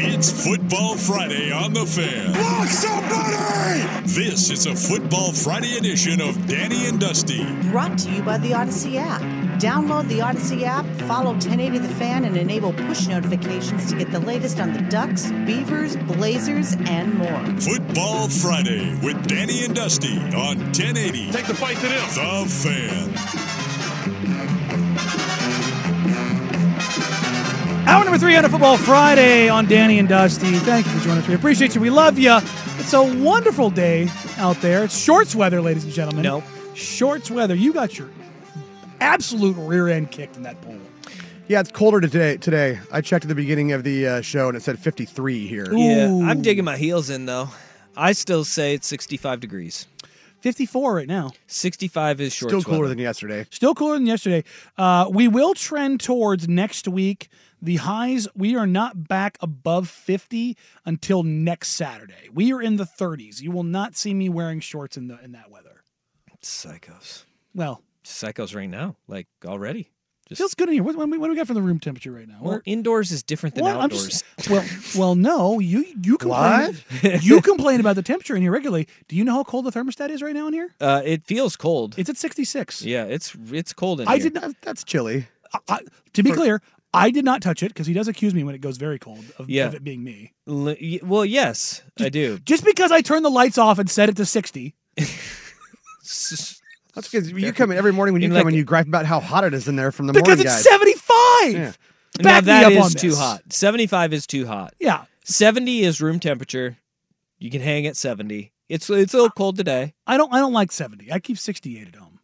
It's Football Friday on the Fan. Lock somebody! This is a Football Friday edition of Danny and Dusty. Brought to you by the Audacy app. Download the Audacy app, follow 1080 The Fan, and enable push notifications to get the latest on the Ducks, Beavers, Blazers, and more. Football Friday with Danny and Dusty on 1080. Take the fight to them. The Fan. Number three on a Football Friday on Danny and Dusty. Thank you for joining us. We appreciate you. We love you. It's a wonderful day out there. It's shorts weather, ladies and gentlemen. No. Shorts weather. You got your absolute rear end kicked in that pool. Yeah, it's colder today. Today, I checked at the beginning of the uh, show and it said 53 here. Yeah, I'm digging my heels in though. I still say it's 65 degrees. 54 right now. 65 is short. Still cooler than yesterday. Still cooler than yesterday. Uh, we will trend towards next week. The highs, we are not back above 50 until next Saturday. We are in the 30s. You will not see me wearing shorts in the in that weather. Psychos. Well, Psychos right now, like already. Just feels good in here. What, what, what do we got for the room temperature right now? well, We're- indoors is different than Well, I'm outdoors. just- well, well, no. You you complain. you complain about the temperature in here regularly. Do you know how cold the thermostat is right now in here? uh, it feels cold. It's at 66. yeah, it's it's cold in here. I here. did not. That's chilly. I, to be clear, I did not touch it because he does accuse me when it goes very cold of, Yeah. of it being me. L- y- well, yes, I do. Just because I turned the lights off and set it to 60. That's because you come in every morning when you In come like- and you gripe about how hot it is in there from the Because morning it's guys. 75. Yeah. now Back me that up is on too this. hot. 75 is too hot. Yeah. 70 is room temperature. You can hang at 70. It's it's a little cold today. I don't I don't like 70. I keep 68 at home.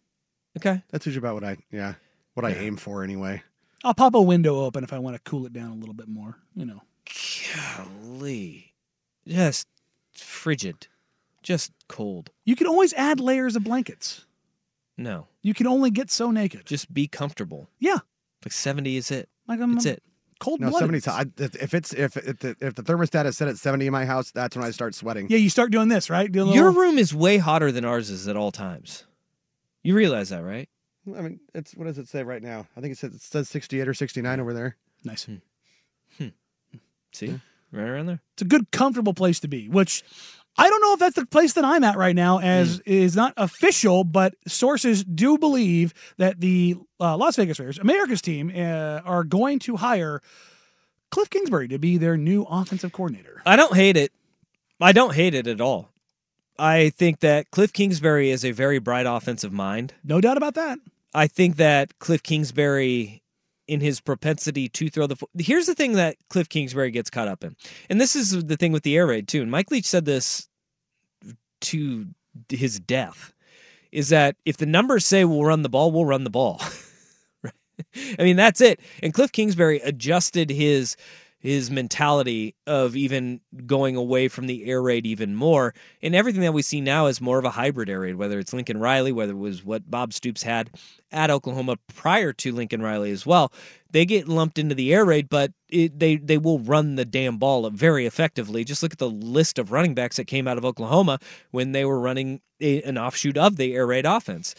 Okay. That's usually about what I yeah what I aim for anyway. I'll pop a window open if I want to cool it down a little bit more, you know. Golly. Just frigid. Just cold. You can always add layers of blankets. No. You can only get so naked. Just be comfortable. Yeah. Like 70 is it. Like I'm That's it. cold No, blooded. seventy. I, if it's if if the, if the thermostat is set at seventy in my house, that's when I start sweating. Yeah, you start doing this, right? Do a Your little- room is way hotter than ours is at all times. You realize that, right? I mean, it's what does it say right now? I think it says it says sixty eight or sixty nine over there. Nice. Hmm. Hmm. See? Hmm. Right around there. It's a good, comfortable place to be, which I don't know if that's the place that I'm at right now, as is not official, but sources do believe that the uh, Las Vegas Raiders, America's team, uh, are going to hire Kliff Kingsbury to be their new offensive coordinator. I don't hate it. I don't hate it at all. I think that Kliff Kingsbury is a very bright offensive mind. No doubt about that. I think that Kliff Kingsbury, in his propensity to throw the, here's the thing that Kliff Kingsbury gets caught up in, and this is the thing with the air raid too. And Mike Leach said this to his death, is that if the numbers say we'll run the ball, we'll run the ball. I mean that's it. And Kliff Kingsbury adjusted his his mentality of even going away from the air raid even more. And everything that we see now is more of a hybrid air raid, whether it's Lincoln Riley, whether it was what Bob Stoops had at Oklahoma prior to Lincoln Riley as well. They get lumped into the air raid, but it, they they will run the damn ball very effectively. Just look at the list of running backs that came out of Oklahoma when they were running a, an offshoot of the air raid offense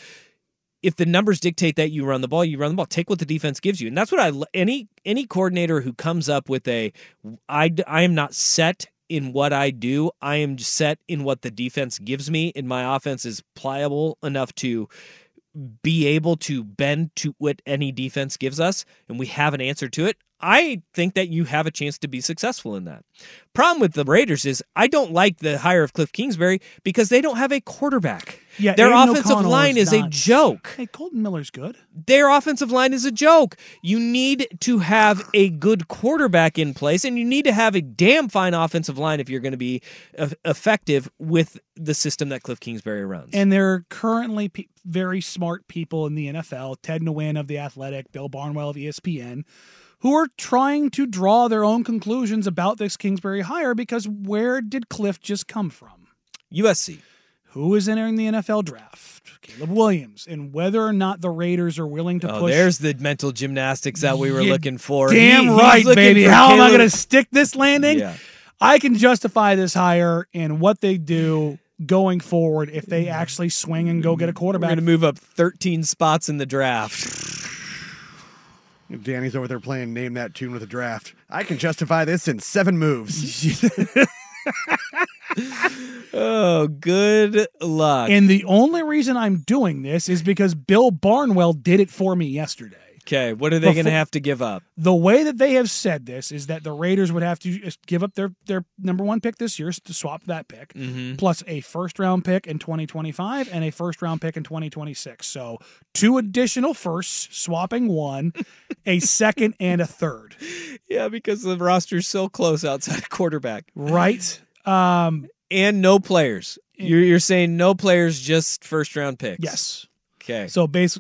if the numbers dictate that you run the ball, you run the ball. Take what the defense gives you, and that's what I any any coordinator who comes up with a I I am not set in what I do. I am set in what the defense gives me, and my offense is pliable enough to be able to bend to what any defense gives us, and we have an answer to it. I think that you have a chance to be successful in that. Problem with the Raiders is I don't like the hire of Kliff Kingsbury because they don't have a quarterback. Yeah, Their Aidan offensive O'Connell line is, a not- joke. Hey, Kolton Miller's good. Their offensive line is a joke. You need to have a good quarterback in place, and you need to have a damn fine offensive line if you're going to be effective with the system that Kliff Kingsbury runs. And there are currently pe- very smart people in the NFL, Ted Nguyen of The Athletic, Bill Barnwell of ESPN, who are trying to draw their own conclusions about this Kingsbury hire because where did Kliff just come from? USC. Who is entering the NFL draft? Caleb Williams. And whether or not the Raiders are willing to Oh, push. there's the mental gymnastics that we were You looking for. Damn He- right, baby. for How am I going to stick this landing? Yeah. I can justify this hire and what they do going forward if they actually swing and go get a quarterback. We're going to move up 13 spots in the draft. Danny's over there playing Name That Tune with a draft. I can justify this in seven moves. Oh, good luck. And the only reason I'm doing this is because Bill Barnwell did it for me yesterday. Okay, what are they going to have to give up? The way that they have said this is that the Raiders would have to give up their, their number one pick this year to swap that pick, Mhm. plus a first round pick in 2025 and a first round pick in 2026. So two additional firsts, swapping one, a second, and a third. Yeah, because the roster's so close outside of quarterback. Right? Um, and no players. You're, you're saying no players, just first round picks. Yes. Okay. So base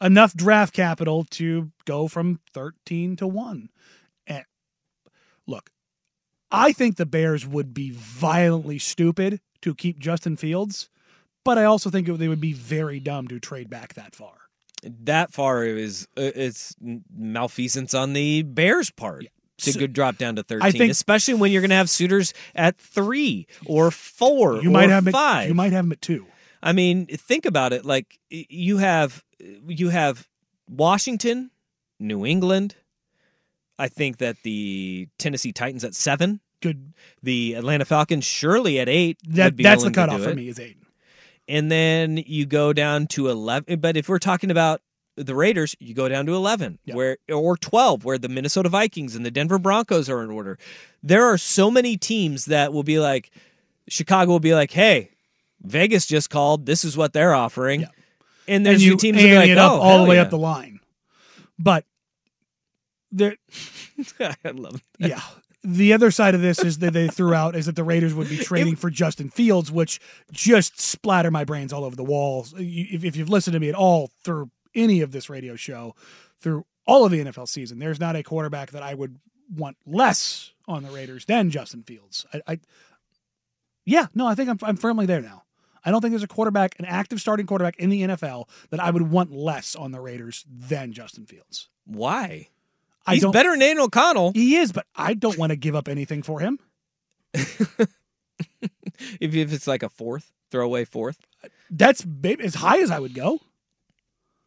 enough draft capital to go from 13 to 1. And look, I think the Bears would be violently stupid to keep Justin Fields, but I also think it- they would be very dumb to trade back that far. that far is uh, it's malfeasance on the Bears' part. To So- drop down to thirteen, I think- especially when you're going to have suitors at three or four. You might have 'em at- five. you might have them at 2. I mean, think about it. Like you have you have Washington, New England. I think that the Tennessee Titans at seven. Good. The Atlanta Falcons surely at eight. That that's the cutoff for me is 8. And then you go down to eleven. But if we're talking about the Raiders, you go down to eleven, where or twelve, where the Minnesota Vikings and the Denver Broncos are in order. There are so many teams that will be like, Chicago will be like, hey, Vegas just called. This is what they're offering. And there's and your you teams that are ante like, it up oh, all the way yeah. up the line. But there I love that. yeah. The other side of this is that they threw out is that the Raiders would be trading for Justin Fields, which just splatter my brains all over the walls. If, if you've listened to me at all through any of this radio show, through all of the NFL season, there's not a quarterback that I would want less on the Raiders than Justin Fields. I, I yeah, no, I think I'm, I'm firmly there now. I don't think there's a quarterback, an active starting quarterback in the NFL that I would want less on the Raiders than Justin Fields. Why? I He's better than Aidan O'Connell. He is, but I don't want to give up anything for him. If, if it's like a fourth, throwaway fourth. That's as high as I would go.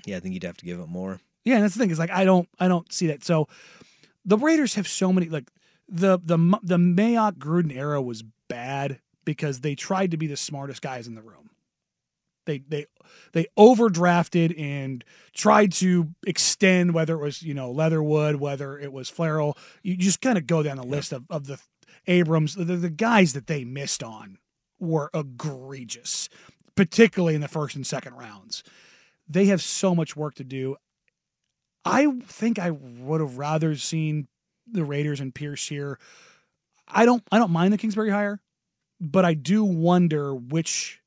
Yeah, I think you'd have to give up more. Yeah, and that's the thing is like I don't I don't see that. So the Raiders have so many like the the the Mayock Gruden era was bad because they tried to be the smartest guys in the room. They they they overdrafted and tried to extend whether it was you know Leatherwood, whether it was Ferrell. You just kind of go down the list of, of the Abrams, the, the guys that they missed on were egregious, particularly in the first and second rounds. They have so much work to do. I think I would have rather seen the Raiders and Pierce here. I don't I don't mind the Kingsbury hire, but I do wonder which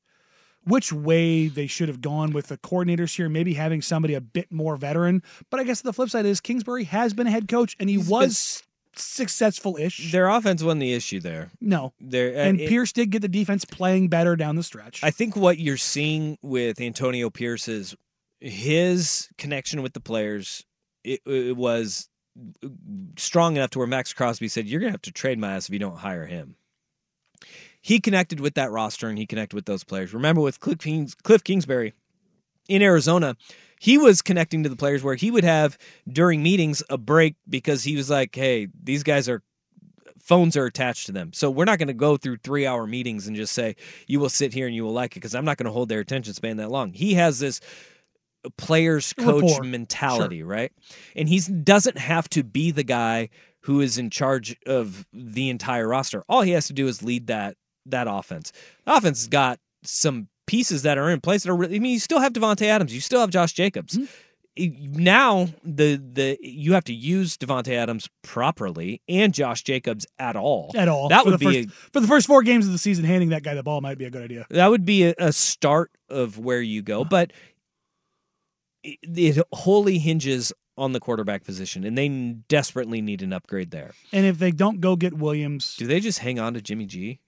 which way they should have gone with the coordinators here, maybe having somebody a bit more veteran. But I guess the flip side is Kingsbury has been a head coach and he was successful ish. Their offense wasn't the issue there. No. There uh, And it- Pierce did get the defense playing better down the stretch. I think what you're seeing with Antonio Pierce is his connection with the players. It, it was strong enough to where Maxx Crosby said, "You're gonna have to trade my ass if you don't hire him." He connected with that roster and he connected with those players. Remember with Kliff, Kings, Kliff Kingsbury in Arizona, he was connecting to the players where he would have during meetings a break because he was like, "Hey, these guys are phones are attached to them. So we're not going to go through three hour meetings and just say, you will sit here and you will like it because I'm not going to hold their attention span that long. He has this players coach Rapport. mentality, right? And he doesn't have to be the guy who is in charge of the entire roster. All he has to do is lead that that offense. The offense has got some pieces that are in place that are really, I mean, you still have Davante Adams, you still have Josh Jacobs. Mm-hmm. Now the the you have to use Davante Adams properly and Josh Jacobs at all. At all. That For would be first, for the first four games of the season, handing that guy the ball might be a good idea. that would be a, a start of where you go, but it, it wholly hinges on the quarterback position, and they desperately need an upgrade there. And if they don't go get Williams, Do they just hang on to Jimmy G?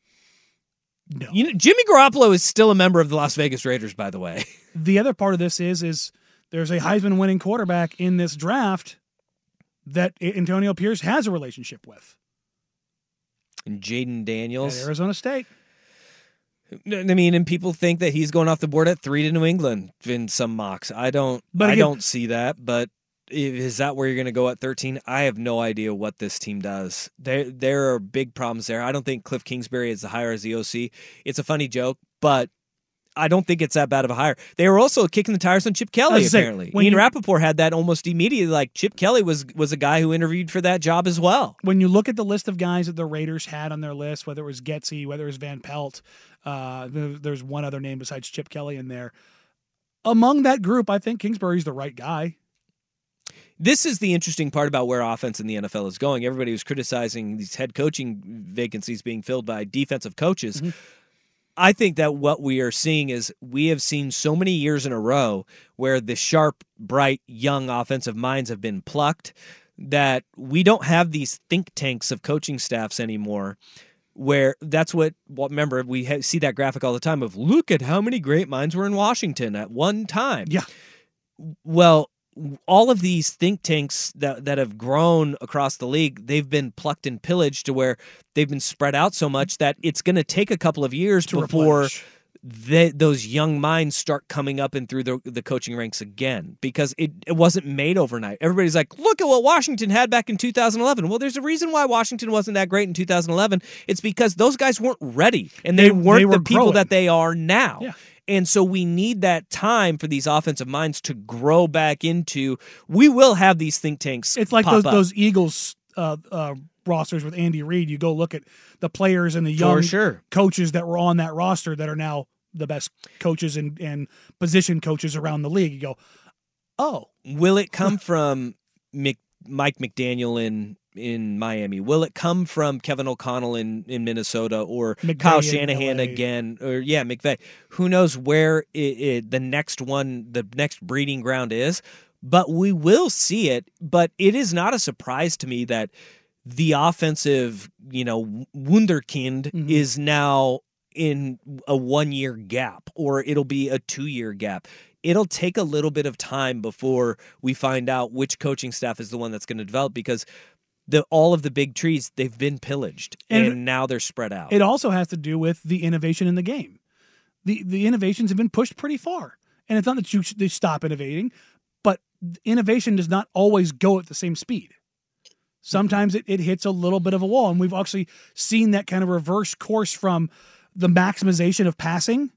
No. You know, Jimmy Garoppolo is still a member of the Las Vegas Raiders, by the way. the other part of this is is there's a Heisman winning quarterback in this draft that Antonio Pierce has a relationship with And Jayden at Daniels. Arizona State. I mean, and people think that he's going off the board at three to New England in some mocks. I don't. But I don't see that. But is that where you're going to go at 13? I have no idea what this team does. There, there are big problems there. I don't think Kliff Kingsbury is the hire as the OC. It's a funny joke, but. I don't think it's that bad of a hire. They were also kicking the tires on Chip Kelly. Apparently, when Ian you- Rapoport had that almost immediately. Like Chip Kelly was was a guy who interviewed for that job as well. When you look at the list of guys that the Raiders had on their list, whether it was Getsy, whether it was Van Pelt, uh, there's one other name besides Chip Kelly in there. Among that group, I think Kingsbury's the right guy. This is the interesting part about where offense in the NFL is going. Everybody was criticizing these head coaching vacancies being filled by defensive coaches. Mm-hmm. I think that what we are seeing is we have seen so many years in a row where the sharp, bright, young offensive minds have been plucked that we don't have these think tanks of coaching staffs anymore. Where that's what, what remember, we ha- see that graphic all the time of look at how many great minds were in Washington at one time. Yeah. Well, all of these think tanks that that have grown across the league, they've been plucked and pillaged to where they've been spread out so much that it's going to take a couple of years To before replenish. they, those young minds start coming up and through the, the coaching ranks again because it, it wasn't made overnight. Everybody's like, look at what Washington had back in 2011. Well, there's a reason why Washington wasn't that great in 2011. It's because those guys weren't ready and they, They- weren't they were the people growing. that they are now. Yeah. And so we need that time for these offensive minds to grow back into. We will have these think tanks. It's like those up. those Eagles uh, uh, rosters with Andy Reid. You go look at the players and the young sure. coaches that were on that roster that are now the best coaches and, and position coaches around the league. You go, oh, Will it come from Mc, Mike McDaniel in in Miami? Will it come from Kevin O'Connell in, in Minnesota or McVay Kyle Shanahan again? Or yeah, McVay. Who knows where it, it, the next one, the next breeding ground is? But we will see it. But it is not a surprise to me that the offensive, you know, wunderkind Mhm. is now in a one year gap or it'll be a two year gap. It'll take a little bit of time before we find out which coaching staff is the one that's going to develop because the all of the big trees they've been pillaged and, And now they're spread out. It also has to do with the innovation in the game. The the innovations have been pushed pretty far, and it's not that you they stop innovating, but innovation does not always go at the same speed. Sometimes it, it hits a little bit of a wall, and we've actually seen that kind of reverse course from the maximization of passing,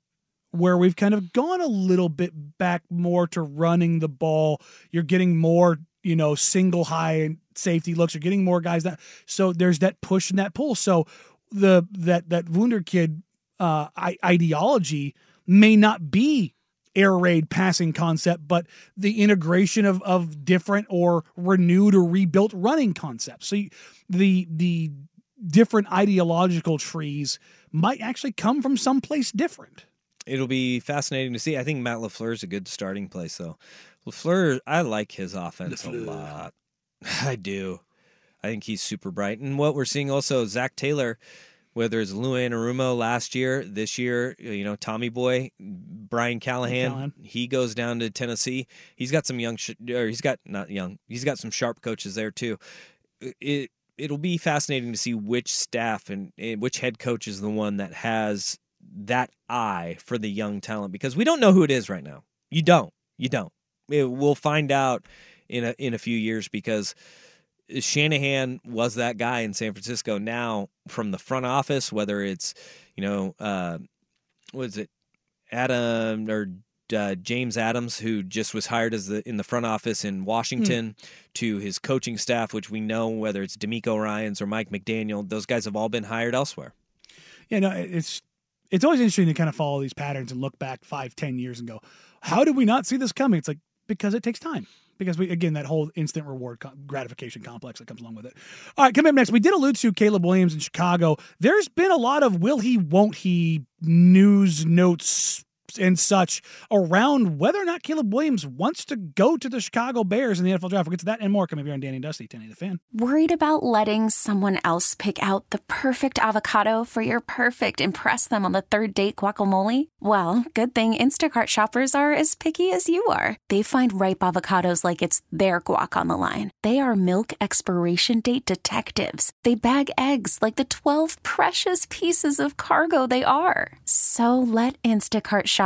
where we've kind of gone a little bit back more to running the ball. You're getting more, you know, single high and safety looks. You're getting more guys that. So there's that push and that pull. So the that that Wunderkid uh, ideology may not be air raid passing concept, but the integration of of different or renewed or rebuilt running concepts. So you, the the different ideological trees might actually come from someplace different. It'll be fascinating to see. I think Matt LaFleur is a good starting place though. LaFleur, I like his offense a lot. I do. I think he's super bright. And what we're seeing also, Zac Taylor, whether it's Lou Anarumo last year, this year, you know, Tommy Boy, Brian Callahan, Callahan. he goes down to Tennessee. He's got some young, or he's got not young, he's got some sharp coaches there too. It it'll be fascinating to see which staff and, and which head coach is the one that has that eye for the young talent because we don't know who it is right now. You don't. You don't. It- we'll find out in a in a few years because Shanahan was that guy in San Francisco. Now, from the front office, whether it's you know, uh, what is it, Adam or uh, James Adams, who just was hired as the in the front office in Washington, to his coaching staff, which we know whether it's DeMeco Ryans or Mike McDaniel, those guys have all been hired elsewhere. Yeah, no, it's it's always interesting to kind of follow these patterns and look back five, ten years and go, how did we not see this coming? It's like because it takes time. Because we again that whole instant reward co- gratification complex that comes along with it. All right, coming up next, we did allude to Caleb Williams in Chicago. There's been a lot of will he, won't he news notes and such around whether or not Caleb Williams wants to go to the Chicago Bears in the NFL draft. We'll get to that and more coming up here on Danny Dusty, 10 the fan. Worried about letting someone else pick out the perfect avocado for your perfect impress them on the third date guacamole? Well, good thing Instacart shoppers are as picky as you are. They find ripe avocados like it's their guac on the line. They are milk expiration date detectives. They bag eggs like the 12 precious pieces of cargo they are. So let Instacart shoppers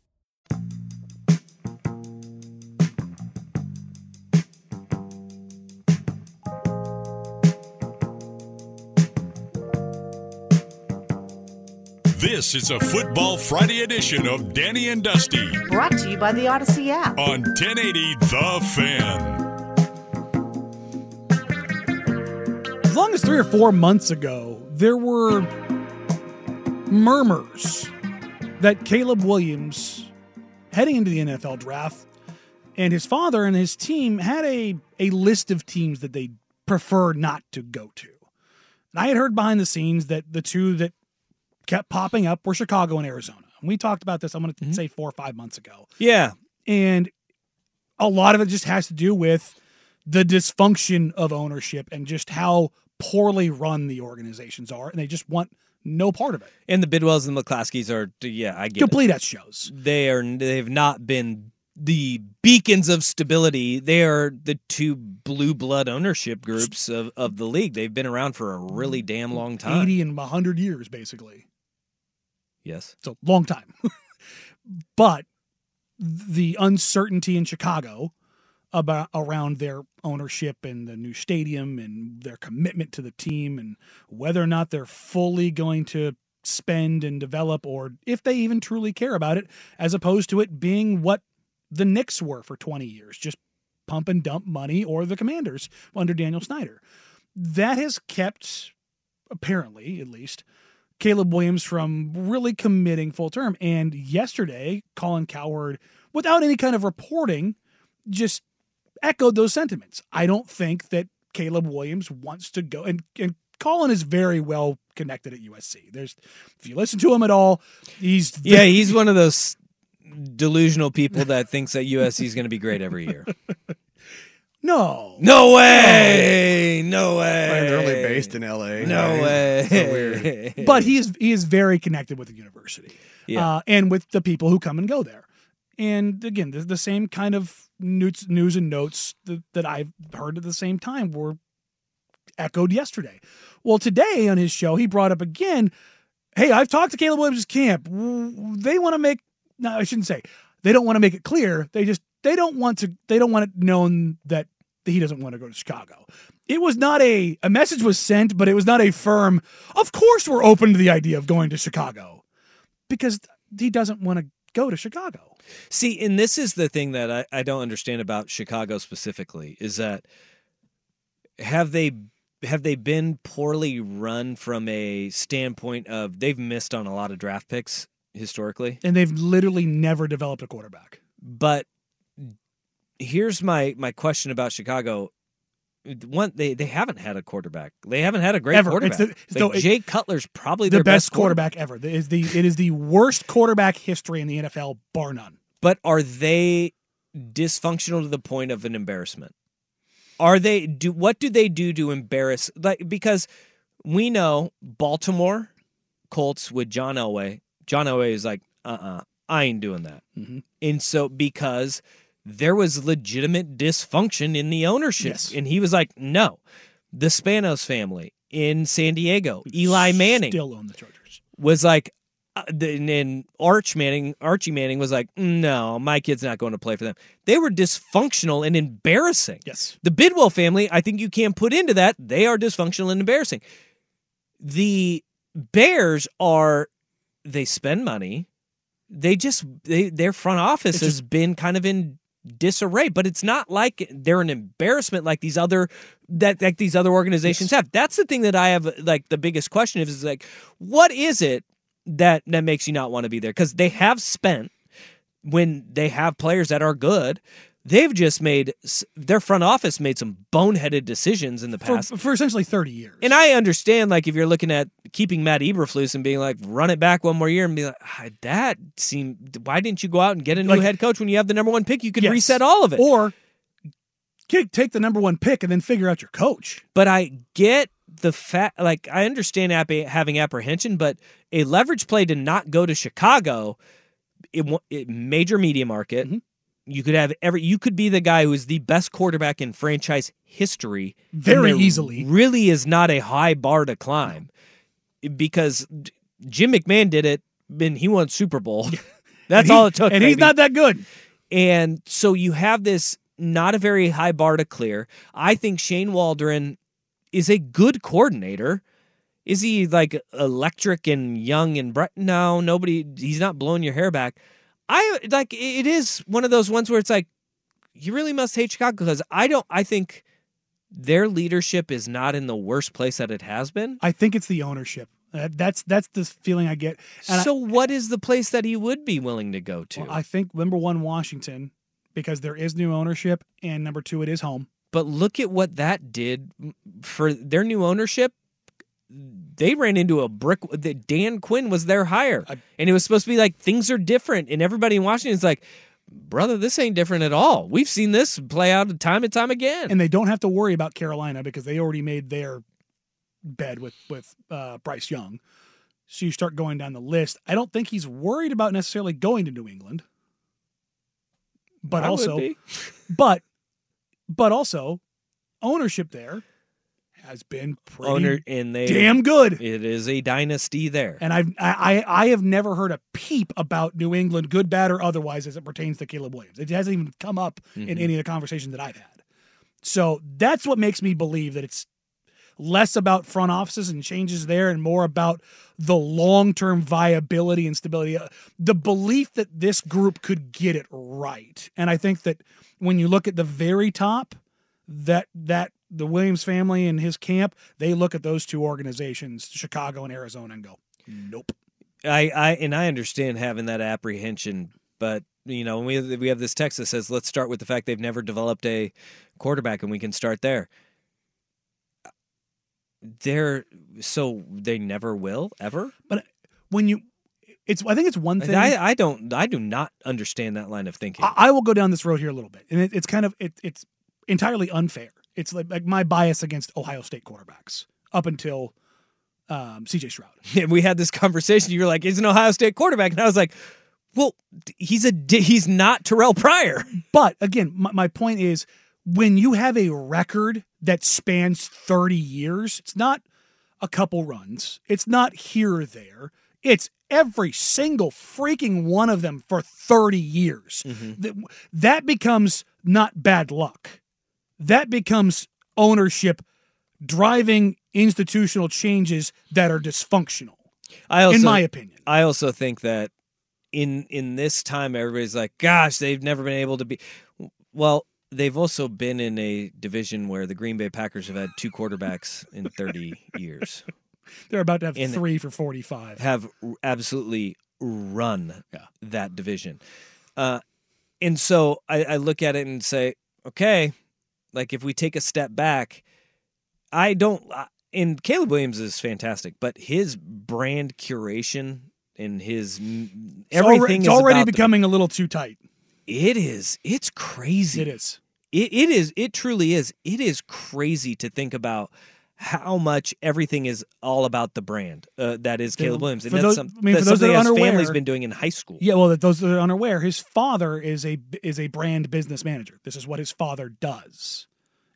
This is a Football Friday edition of Danny and Dusty Brought to you by the Audacy app. on 1080 The Fan. As long as three or four months ago, there were murmurs that Caleb Williams, heading into the NFL draft, and his father and his team had a, a list of teams that they prefer not to go to. And I had heard behind the scenes that the two that kept popping up were Chicago and Arizona. And we talked about this, I'm going to mm-hmm. say four or five months ago. Yeah. And a lot of it just has to do with the dysfunction of ownership and just how poorly run the organizations are. And they just want no part of it. And the Bidwells and the McCaskeys are, yeah, I get Complete it. at shows. They are, they've not been the beacons of stability. They are the two blue blood ownership groups of, of the league. They've been around for a really damn long time. 80 and 100 years, basically. Yes. It's a long time. but the uncertainty in Chicago about around their ownership and the new stadium and their commitment to the team and whether or not they're fully going to spend and develop or if they even truly care about it as opposed to it being what the Knicks were for 20 years just pump and dump money or the Commanders under Daniel Snyder that has kept apparently at least Caleb Williams from really committing full term. And yesterday, Colin Cowherd, without any kind of reporting, just echoed those sentiments. I don't think that Caleb Williams wants to go and, and Colin is very well connected at USC. There's if you listen to him at all, he's Yeah, he's one of those delusional people that thinks that USC is going to be great every year. no. No way. No way. They're only based in LA. No way. So weird. but he is he is very connected with the university, Yeah. uh, and with the people who come and go there. And again, the, the same kind of news, news and notes that, that I've heard at the same time were echoed yesterday. Well, today on his show, he brought up again. Hey, I've talked to Caleb Williams' camp. They want to make no, I shouldn't say they don't want to make it clear. They just they don't want to they don't want it known that he doesn't want to go to Chicago. It was not a a message was sent, but it was not a firm. Of course, we're open to the idea of going to Chicago because he doesn't want to go to Chicago. See, and this is the thing that I, I don't understand about Chicago specifically is that have they have they been poorly run from a standpoint of they've missed on a lot of draft picks historically, And they've literally never developed a quarterback. but here's my my question about Chicago. One, they they haven't had a quarterback. They haven't had a great Ever. quarterback. It's the- it's Like, it- Jay Cutler's probably the their best quarterback ever. It is the it is the worst quarterback history in the NFL, bar none. But are they dysfunctional to the point of an embarrassment? Are they do what do they do to embarrass like because we know Baltimore Colts with John Elway. John Elway is like, uh uh I ain't doing that. Mhm. And so because there was legitimate dysfunction in the ownership. Yes. And he was like, no. The Spanos family in San Diego, Eli Manning Still own the Chargers. was like, uh, and, and Arch Manning, Archie Manning was like, no, my kid's not going to play for them. They were dysfunctional and embarrassing. Yes. The Bidwell family, I think you can put into that. They are dysfunctional and embarrassing. The Bears are, they spend money. They just, they, their front office It's has just- been kind of in disarray, but it's not like they're an embarrassment like these other that like these other organizations have. That's the thing that I have like the biggest question is, is like what is it that that makes you not want to be there because they have spent when they have players that are good. They've just made their front office made some boneheaded decisions in the past. for essentially 30 years. And I understand, like, if you're looking at keeping Matt Eberflus and being like, run it back one more year and be like, ah, that seemed, why didn't you go out and get a new Like- head coach when you have the number one pick? You could Yes. reset all of it. Or kick, take the number one pick and then figure out your coach. But I get the fact, like, I understand app- having apprehension, but a leverage play to not go to Chicago, it, it major media market. Mm-hmm. You could have every. You could be the guy who is the best quarterback in franchise history, Very easily. Really, is not a high bar to climb, because Jim McMahon did it, and he won Super Bowl. That's he- all it took, And he's not that good. And so you have this not a very high bar to clear. I think Shane Waldron is a good coordinator. Is he like electric and young and bright? No, nobody. He's not blowing your hair back. I like it is one of those ones where it's like you really must hate Chicago because I don't. I think their leadership is not in the worst place that it has been. I think it's the ownership. Uh, that's that's the feeling I get. And I- so, what is the place that he would be willing to go to? Well, I think number one, Washington, because there is new ownership, and number two, it is home. But look at what that did for their new ownership. They ran into a brick. That Dan Quinn was their hire, and it was supposed to be like things are different, and everybody in Washington is like, "Brother, this ain't different at all. We've seen this play out time and time again." And they don't have to worry about Carolina because they already made their bed with with uh, Bryce Young. So you start going down the list. I don't think he's worried about necessarily going to New England, but I also, but but also, ownership there has been pretty Owner and they damn good. It is a dynasty there. And I've I, I I have never heard a peep about New England, good, bad, or otherwise, as it pertains to Caleb Williams. It hasn't even come up in Mhm. any of the conversations that I've had. So that's what makes me believe that it's less about front offices and changes there, and more about the long term viability and stability. Uh, The belief that this group could get it right, and I think that when you look at the very top, that that the Williams family and his camp, they look at those two organizations, Chicago and Arizona, and go, nope. I, I and I understand having that apprehension, but you know, we we have this text that says, "Let's start with the fact they've never developed a quarterback, and we can start there." They're so they never will ever. But when you, it's I think it's one thing. I, I don't I do not understand that line of thinking. I, I will go down this road here a little bit, and it, it's kind of it, it's entirely unfair. It's like, like my bias against Ohio State quarterbacks up until um, C.J. Stroud. And we had this conversation. You were like, "He's an Ohio State quarterback," and I was like, "Well, he's a he's not Terrelle Pryor." But again, my, my point is when you have a record that spans 30 years, it's not a couple runs, it's not here or there, it's every single freaking one of them for 30 years. That, that becomes not bad luck. That becomes ownership driving institutional changes that are dysfunctional. I also, in my opinion. I also think that in in this time, everybody's like, "Gosh, they've never been able to be." Well, they've also been in a division where the Green Bay Packers have had two quarterbacks in 30 years. They're about to have And- three for 45. Have absolutely run that division. Uh, and so I, I look at it and say, okay, like if we take a step back, I don't. And Caleb Williams is fantastic, but his brand curation and his m- It's alre- everything it's is already about the- becoming a little too tight. it is. It's crazy. It is. It, it is. It truly is. It is crazy to think about how much everything is all about the brand uh, that is Caleb Williams, and for that's those- some, I mean, that's that something are his family's been doing in high school. Yeah, well, that those that are unaware, his father is a is a brand business manager. This is what his father does,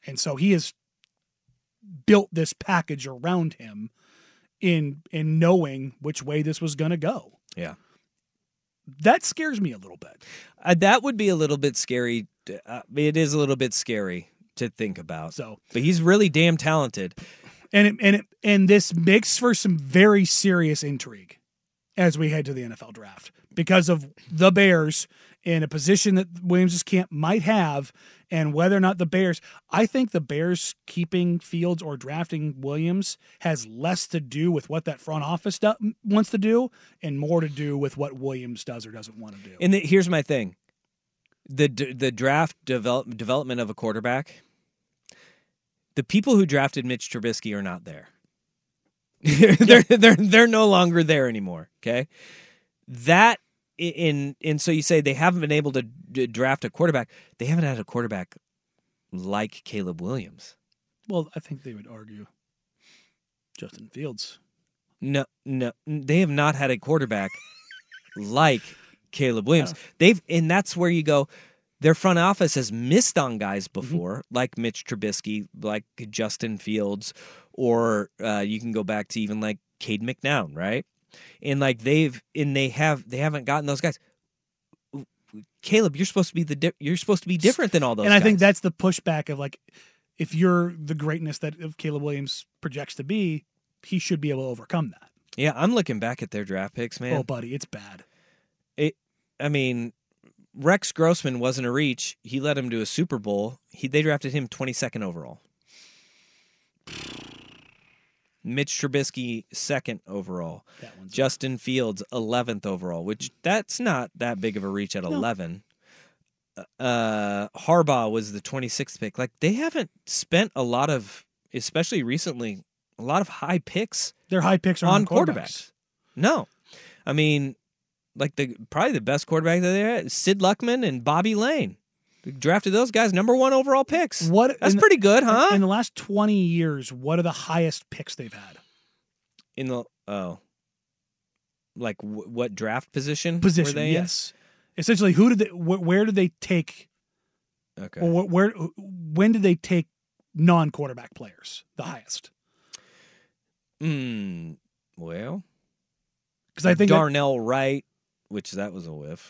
and so he has built this package around him in in knowing which way this was going to go. Yeah. That scares me a little bit. Uh, that would be a little bit scary. Uh, it is a little bit scary to think about. So, but he's really damn talented. And it, and it, and this makes for some very serious intrigue as we head to the NFL draft because of the Bears in a position that Williams' camp might have and whether or not the Bears I think the Bears keeping Fields or drafting Williams has less to do with what that front office do, wants to do and more to do with what Williams does or doesn't want to do. And the, here's my thing: the d- the draft develop, development of a quarterback. The people who drafted Mitch Trubisky are not there. they're they're they're no longer there anymore. Okay, that in and so you say they haven't been able to d- draft a quarterback. They haven't had a quarterback like Caleb Williams. Well, I think they would argue Justin Fields. No, no, they have not had a quarterback like Caleb Williams. They've, and that's where you go. Their front office has missed on guys before, like Mitch Trubisky, like Justin Fields, or uh, you can go back to even like Cade McNown, right? And like they've, and they have, they haven't gotten those guys. Caleb, you're supposed to be the, di- you're supposed to be different than all those. and I guys. think that's the pushback of like, if you're the greatness that of Caleb Williams projects to be, he should be able to overcome that. yeah, I'm looking back at their draft picks, man. Oh, buddy, it's bad. it I mean, Rex Grossman wasn't a reach. He led him to a Super Bowl. He they drafted him 22nd overall. Mitch Trubisky second overall. Justin Fields 11th overall, which that's not that big of a reach at 11. Uh Harbaugh was the 26th pick. Like they haven't spent a lot of especially recently a lot of high picks Their high picks are on on quarterbacks. quarterbacks. No, I mean, like the probably the best quarterback that they had, Sid Luckman and Bobby Layne. They drafted those guys number one overall picks. What That's the- pretty good, huh? In the last twenty years, what are the highest picks they've had? In the oh, like w- what draft position? were Position, they in? yes. Essentially, who did they? Wh- where did they take? Okay. Or wh- where? When did they take non-quarterback players the highest? Hmm. Well, 'Cause I think that- Darnell Wright, which that was a whiff.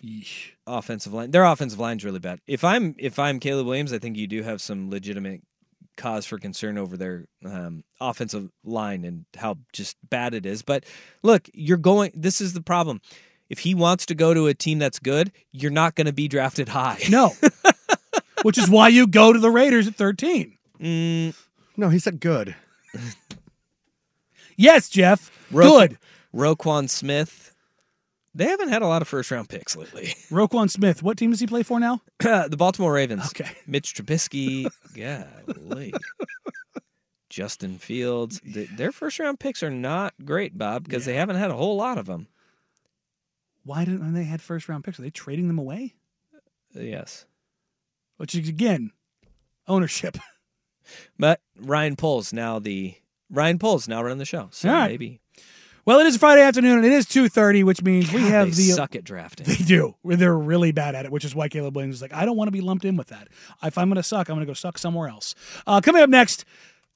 Offensive line, their offensive line's really bad. If I'm if I'm Caleb Williams, I think you do have some legitimate cause for concern over their um, offensive line and how just bad it is. But look, you're going. This is the problem. If he wants to go to a team that's good, you're not going to be drafted high. No. Which is why you go to the Raiders at thirteen. Mm. No, he said good. Yes, Jeff. Ro- Good. Roquan Smith. They haven't had a lot of first round picks lately. Roquan Smith. What team does he play for now? the Baltimore Ravens. Okay. Mitch Trubisky. Golly. Justin Fields. Th- Their first round picks are not great, Bob, because they haven't had a whole lot of them. Why didn't they had first round picks? Are they trading them away? Uh, yes. Which is again, ownership. But Ryan Poles now the Ryan Poles now running the show. So right. maybe Well, it is Friday afternoon and it is two thirty, which means we God, have they the suck at drafting. They do. They're really bad at it, which is why Caleb Williams is like, I don't want to be lumped in with that. If I'm going to suck, I'm going to go suck somewhere else. Uh, coming up next,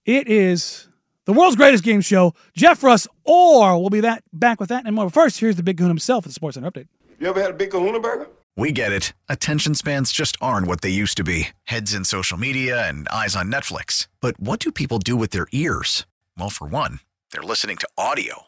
it is the world's greatest game show, Jeff Russ, or we'll be that back with that and more. But first, here's the big Kahuna himself with the Sports Center update. You ever had a big kahuna burger? We get it. Attention spans just aren't what they used to be heads in social media and eyes on Netflix. But what do people do with their ears? Well, for one, they're listening to audio.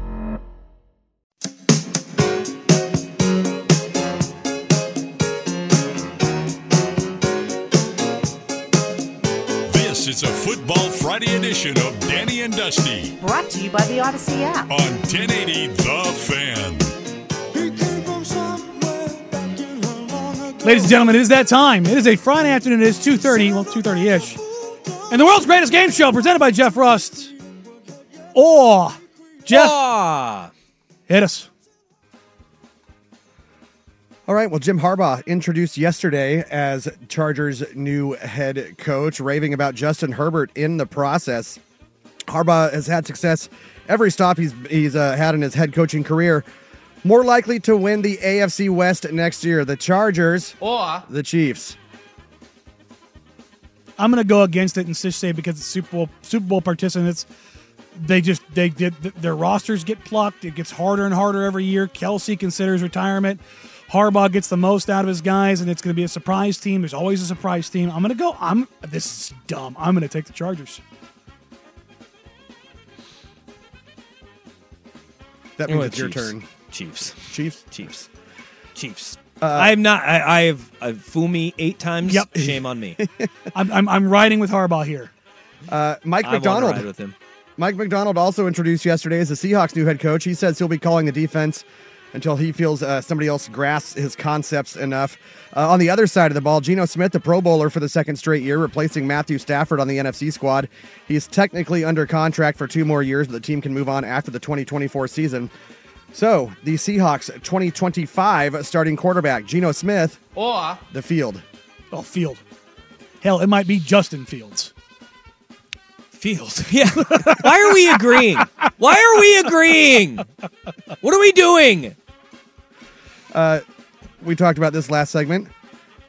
This is a Football Friday edition of Danny and Dusty Brought to you by the Audacy app. on 1080 The Fan. Ladies and gentlemen, it is that time. It is a Friday afternoon. It is 2.30, well, 2.30-ish. And the world's greatest game show presented by Jeff Rust. Or, Jeff, Ah, hit us. All right. Well, Jim Harbaugh introduced yesterday as Chargers' new head coach, raving about Justin Herbert in the process. Harbaugh has had success every stop he's he's uh, had in his head coaching career. More likely to win the AFC West next year, the Chargers Or the Chiefs. I'm going to go against it and just say because it's Super Bowl Super Bowl participants, they just they did their rosters get plucked. It gets harder and harder every year. Kelce considers retirement. Harbaugh gets the most out of his guys, and it's going to be a surprise team. There's always a surprise team. I'm going to go. I'm this is dumb. I'm going to take the Chargers. That means what, it's your turn. Chiefs. Chiefs. Chiefs. Chiefs. Uh, I'm not. I, I've, I've fool me eight times. Yep. Shame on me. I'm I'm, I'm riding with Harbaugh here. Uh, Mike I wanna Macdonald. ride with him. Mike Macdonald also introduced yesterday as the Seahawks' new head coach. He says he'll be calling the defense until he feels uh, somebody else grasps his concepts enough. Uh, on the other side of the ball, Geno Smith, the Pro Bowler for the second straight year, replacing Matthew Stafford on the NFC squad. He's technically under contract for two more years, but the team can move on after the 2024 season. So, the Seahawks 2025 starting quarterback, Geno Smith, or the field. Oh, Field. Hell, it might be Justin Fields. Fields. Yeah. Why are we agreeing? Why are we agreeing? What are we doing? Uh, we talked about this last segment.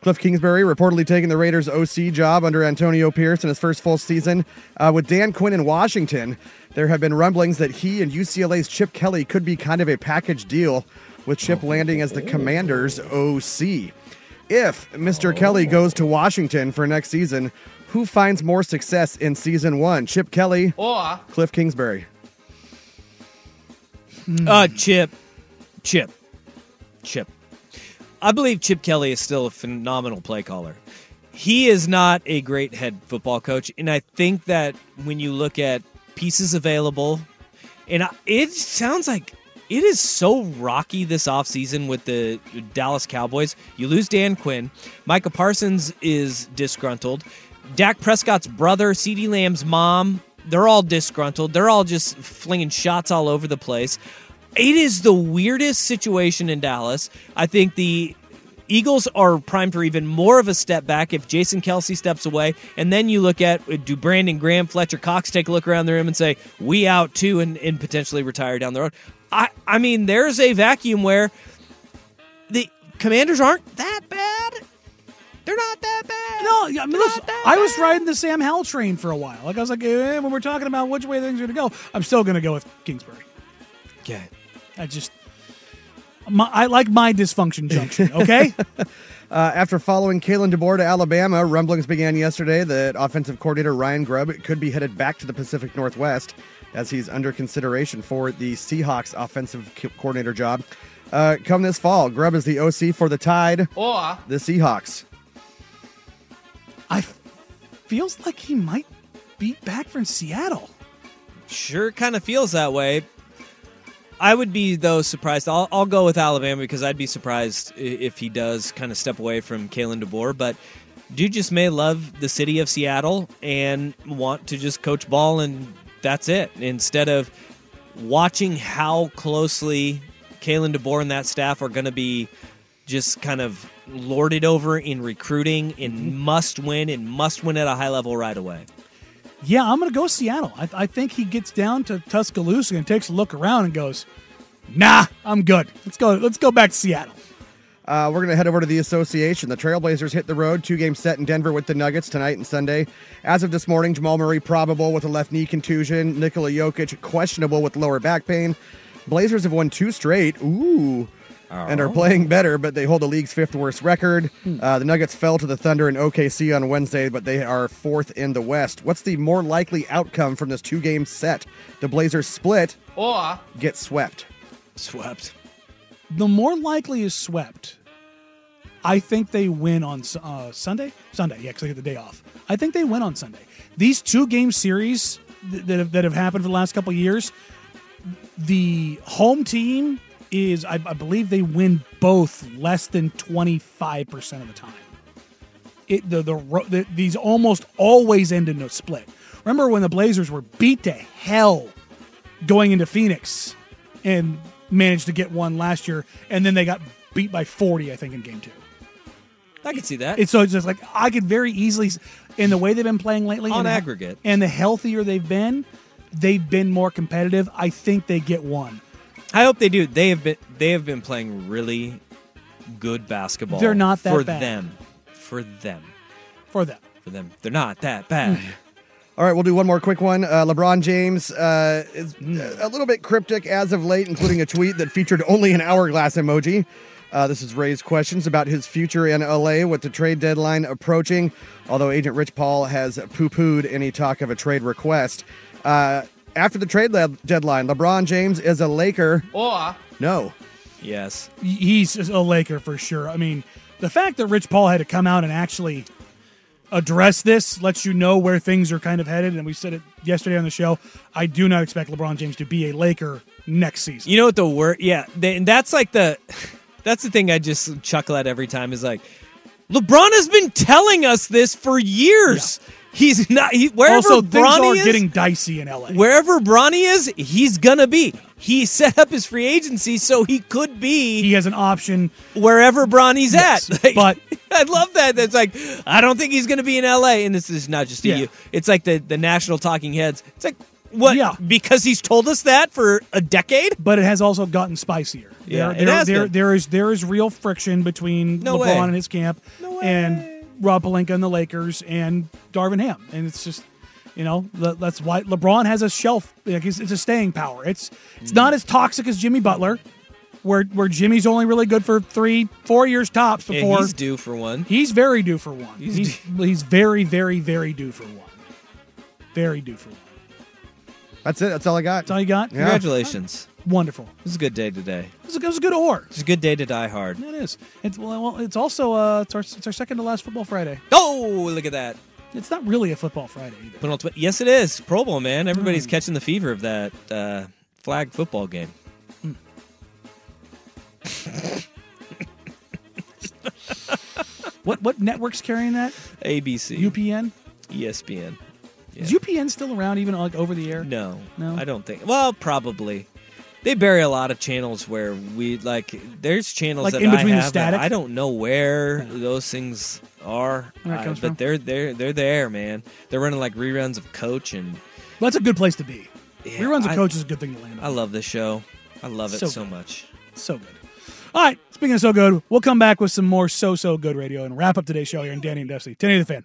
Kliff Kingsbury reportedly taking the Raiders' OC job under Antonio Pierce in his first full season. Uh, with Dan Quinn in Washington, there have been rumblings that he and UCLA's Chip Kelly could be kind of a package deal, with Chip landing as the Commanders' OC. If Mr. Kelly goes to Washington for next season, who finds more success in season one? Chip Kelly, or Kliff Kingsbury? Uh, Chip. Chip. Chip. I believe Chip Kelly is still a phenomenal play caller. He is not a great head football coach, and I think that when you look at pieces available, and it sounds like it is so rocky this offseason with the Dallas Cowboys. You lose Dan Quinn. Micah Parsons is disgruntled. Dak Prescott's brother, CeeDee Lamb's mom, they're all disgruntled. They're all just flinging shots all over the place. It is the weirdest situation in Dallas. I think the Eagles are primed for even more of a step back if Jason Kelce steps away. And then you look at uh, do Brandon Graham, Fletcher Cox take a look around the room and say, we out too, and, and potentially retire down the road. I, I mean, there's a vacuum where the commanders aren't that bad. They're not that bad. No, I mean, listen, I was riding the Sam Howell train for a while. Like I was like, eh, when we're talking about which way things are going to go, I'm still going to go with Kingsbury. Okay. I just, my, I like my dysfunction junction. Okay. Uh, after following Kalen DeBoer to Alabama, rumblings began yesterday that offensive coordinator Ryan Grubb could be headed back to the Pacific Northwest as he's under consideration for the Seahawks offensive coordinator job. Uh, come this fall, Grubb is the OC for the Tide, or the Seahawks. I feels like he might be back from Seattle. Sure, kind of feels that way. I would be though surprised. I'll, I'll go with Alabama because I'd be surprised if he does kind of step away from Kalen DeBoer. But dude just may love the city of Seattle and want to just coach ball, and that's it. Instead of watching how closely Kalen DeBoer and that staff are going to be just kind of lorded over in recruiting and mm-hmm. must win and must win at a high level right away. Yeah, I'm going to go Seattle. I, I think he gets down to Tuscaloosa and takes a look around and goes, "Nah, I'm good. Let's go. Let's go back to Seattle." Uh, we're going to head over to the association. The Trailblazers hit the road, two game set in Denver with the Nuggets tonight and Sunday. As of this morning, Jamal Murray probable with a left knee contusion, Nikola Jokic questionable with lower back pain. Blazers have won two straight. Ooh. And are Oh. playing better, but they hold the league's fifth worst record. Hmm. Uh, the Nuggets fell to the Thunder in OKC on Wednesday, but they are fourth in the West. What's the more likely outcome from this two game set? The Blazers split Or get swept. Swept. The more likely is swept. I think they win on uh, Sunday. Sunday, yeah, because I get the day off. I think they win on Sunday. These two game series th- that have, that have happened for the last couple years, the home team is, I, I believe, they win both less than twenty five percent of the time. It the, the the these almost always end in a split. Remember when the Blazers were beat to hell going into Phoenix and managed to get one last year, and then they got beat by 40, I think, in game two. I can see that. It's so it's just like I could very easily, in the way they've been playing lately, On and the- aggregate. and the healthier they've been, they've been more competitive. I think they get one. I hope they do. They have been they have been playing really good basketball. They're not that for bad. them. For them. For them. For them. They're not that bad. All right, we'll do one more quick one. Uh, LeBron James uh, is a little bit cryptic as of late, including a tweet that featured only an hourglass emoji. Uh, this has raised questions about his future in LA with the trade deadline approaching, although agent Rich Paul has poo pooed any talk of a trade request. Uh, after the trade le- deadline, LeBron James is a Laker. or No. Yes. He's a Laker for sure. I mean, the fact that Rich Paul had to come out and actually address this lets you know where things are kind of headed. And we said it yesterday on the show. I do not expect LeBron James to be a Laker next season. You know what the word? Yeah, they, and that's like the that's the thing I just chuckle at every time is like LeBron has been telling us this for years. He's not he, wherever also, things Bronny are is, getting dicey in LA. wherever Bronny is, he's gonna be. He set up his free agency so he could be. He has an option wherever Bronny's Yes, at. Like, but I love that. That's like I don't think he's gonna be in L.A. And this is not just Yeah. you. It's like the the national talking heads. It's like what? Yeah. Because he's told us that for a decade. but it has also gotten spicier. Yeah, there, it there, has there, is there is real friction between No LeBron way. and his camp No and Rob Pelinka and the Lakers and Darvin Ham, and it's just you know that's why LeBron has a shelf. Like it's, it's a staying power. It's it's Mm. not as toxic as Jimmy Butler, where where Jimmy's only really good for three four years tops Yeah, before he's due for one. He's very due for one. He's He's he's, very very very due for one. Very due for one. That's it. That's all I got. That's all you got. Yeah. Congratulations. Wonderful. This is a good day today. It was a, it was a good or. It's a good day to die hard. It is. It's well, it's also uh, it's our it's our second to last football Friday. Oh, look at that. It's not really a football Friday either. Penultimate. Yes, it is. Pro Bowl, man. Everybody's catching the fever of that uh, flag football game. What what network's carrying that? ABC, UPN. ESPN. Is UPN still around even like over the air? No, No? I don't think. Well, probably. They bury a lot of channels where we like. There's channels Like that in I between the have that static? I don't know where those things are, Where it uh, comes but from? they're they're they're there, man. They're running like reruns of Coach, and Well, that's a good place to be. Yeah, Reruns of I- coach is a good thing to land on. I love this show. I love it So so, good. much. So good. All right. Speaking of so good, we'll come back with some more so so good radio and wrap up today's show here in Danny and Dusty. Danny the fan.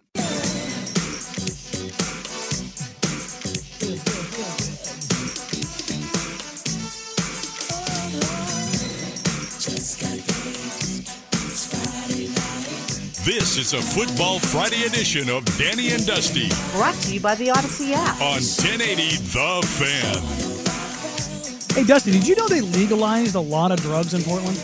This is a Football Friday edition of Danny and Dusty Brought to you by the Audacy app. on 1080 The Fan. Hey Dusty, did you know they legalized a lot of drugs in Portland?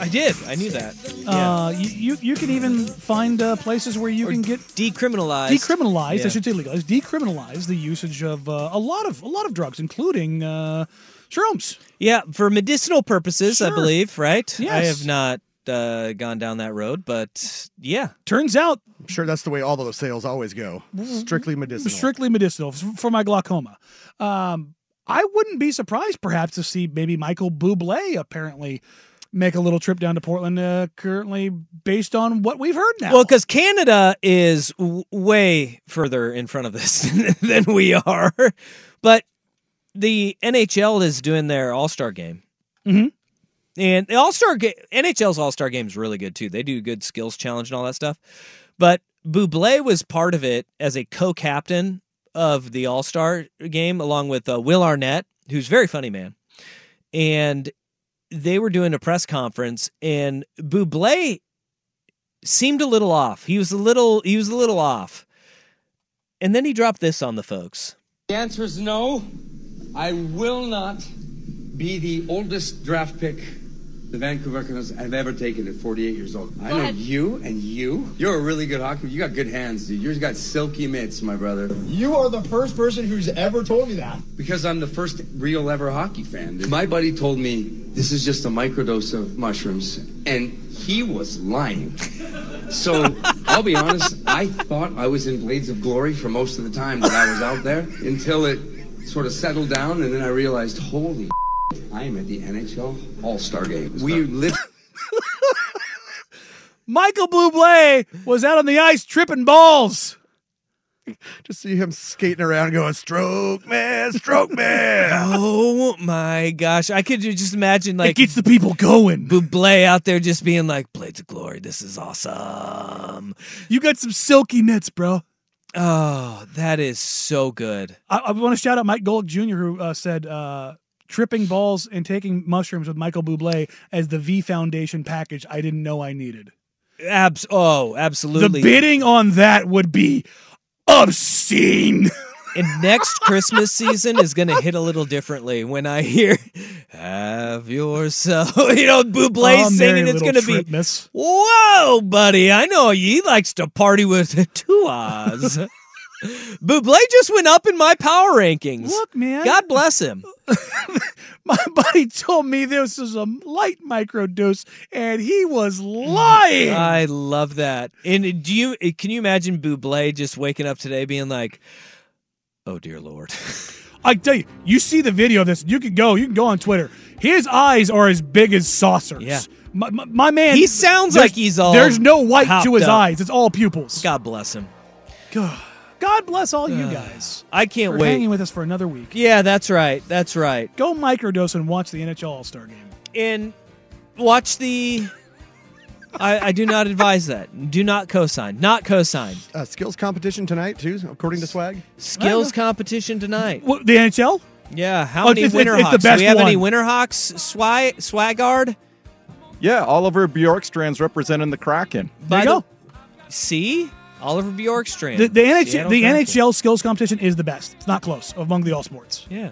I did. I knew that. Uh, you, you you can even find uh, places where you can get decriminalized. decriminalized. Yeah. I should say legalized. Decriminalize the usage of uh, a lot of a lot of drugs, including uh, shrooms. Yeah, for medicinal purposes, I believe, right? Yes. I have not uh, gone down that road, but yeah. Turns out, I'm sure that's the way all those sales always go. Strictly medicinal. strictly medicinal for my glaucoma. Um, I wouldn't be surprised, perhaps, to see maybe Michael Bublé apparently make a little trip down to Portland. Uh, currently, based on what we've heard now. Well, because Canada is w- way further in front of this than we are, but the NHL is doing their All Star game, Mhm. And the All Star ga- NHL's All Star game is really good too. They do good skills challenge and all that stuff. But Buble was part of it as a co-captain of the All Star game, along with uh, Will Arnett, who's very funny man. And they were doing a press conference, and Buble seemed a little off. He was a little he was a little off. And then he dropped this on the folks. The answer is no. I will not be the oldest draft pick the Vancouver Canucks have ever taken at 48 years old. I know you and you. You're a really good hockey. You got good hands, dude. You've got silky mitts, my brother. You are the first person who's ever told me that. Because I'm the first real ever hockey fan. My buddy told me this is just a microdose of mushrooms, and he was lying. So I'll be honest, I thought I was in Blades of Glory for most of the time that I was out there until it sort of settled down, and then I realized, holy I am at the NHL All Star Game. We live. Michael Bublé was out on the ice tripping balls. Just see him skating around going, stroke man, stroke man. oh my gosh. I could just imagine like it gets the people going. Buble out there just being like, Blades of Glory, this is awesome. You got some silky mitts, bro. Oh, that is so good. I, I want to shout out Mike Golick Jr., who uh, said uh, tripping balls and taking mushrooms with Michael Bublé as the V Foundation package I didn't know I needed. Abs- oh, absolutely. The bidding on that would be obscene. And next Christmas season is going to hit a little differently when I hear "Have yourself," you know, Buble Oh, singing. It's going to be whoa, buddy. I know he likes to party with two Oz. Buble just went up in my power rankings. Look, man. God bless him. My buddy told me this was a light microdose, and he was lying. I love that. And do you can you imagine Buble just waking up today being like, "Oh dear Lord." I tell you, you see the video of this. You can go. You can go on Twitter. His eyes are as big as saucers. Yeah. My, my, my man. He sounds like he's all There's no white to his up. eyes. It's all pupils. God bless him. God, God bless all you guys. I can't for wait. hanging with us for another week. Yeah, that's right. That's right. Go microdose and watch the NHL All Star Game. And watch the. I, I do not advise that. Do not cosign. Not cosign. Uh, skills competition tonight, too, according to Swag. Skills competition tonight. What, the NHL? Yeah. How Oh, many it's- Winter it's the Hawks? best Do we have any one. Winter Hawks? Swag Swagard. Yeah, Oliver Bjorkstrand's representing the Kraken. By you the- go. See, Oliver Bjorkstrand. The, the NHL, the NHL skills competition is the best. It's not close among the all sports. Yeah.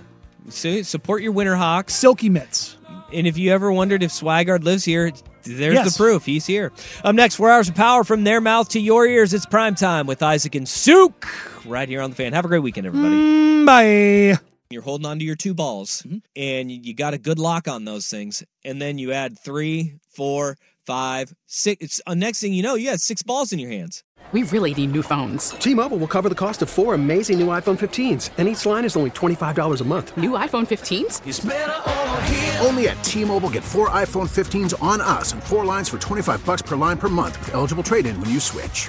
So support your Winter Hawks. Silky mitts. And if you ever wondered if Swigard lives here, there's Yes. the proof. He's here. Up next, four hours of power from their mouth to your ears. It's prime time with Isaac and Souk right here on the fan. Have a great weekend, everybody. Mm, bye. You're holding on to your two balls, and you you got a good lock on those things. And then you add three, four, five, six. It's, uh, next thing you know, you got six balls in your hands. We really need new phones. T-Mobile will cover the cost of four amazing new iPhone 15s, and each line is only $25 a month. New iPhone 15s? Only at T-Mobile get four iPhone 15s on us and four lines for 25 bucks per line per month with eligible trade-in when you switch.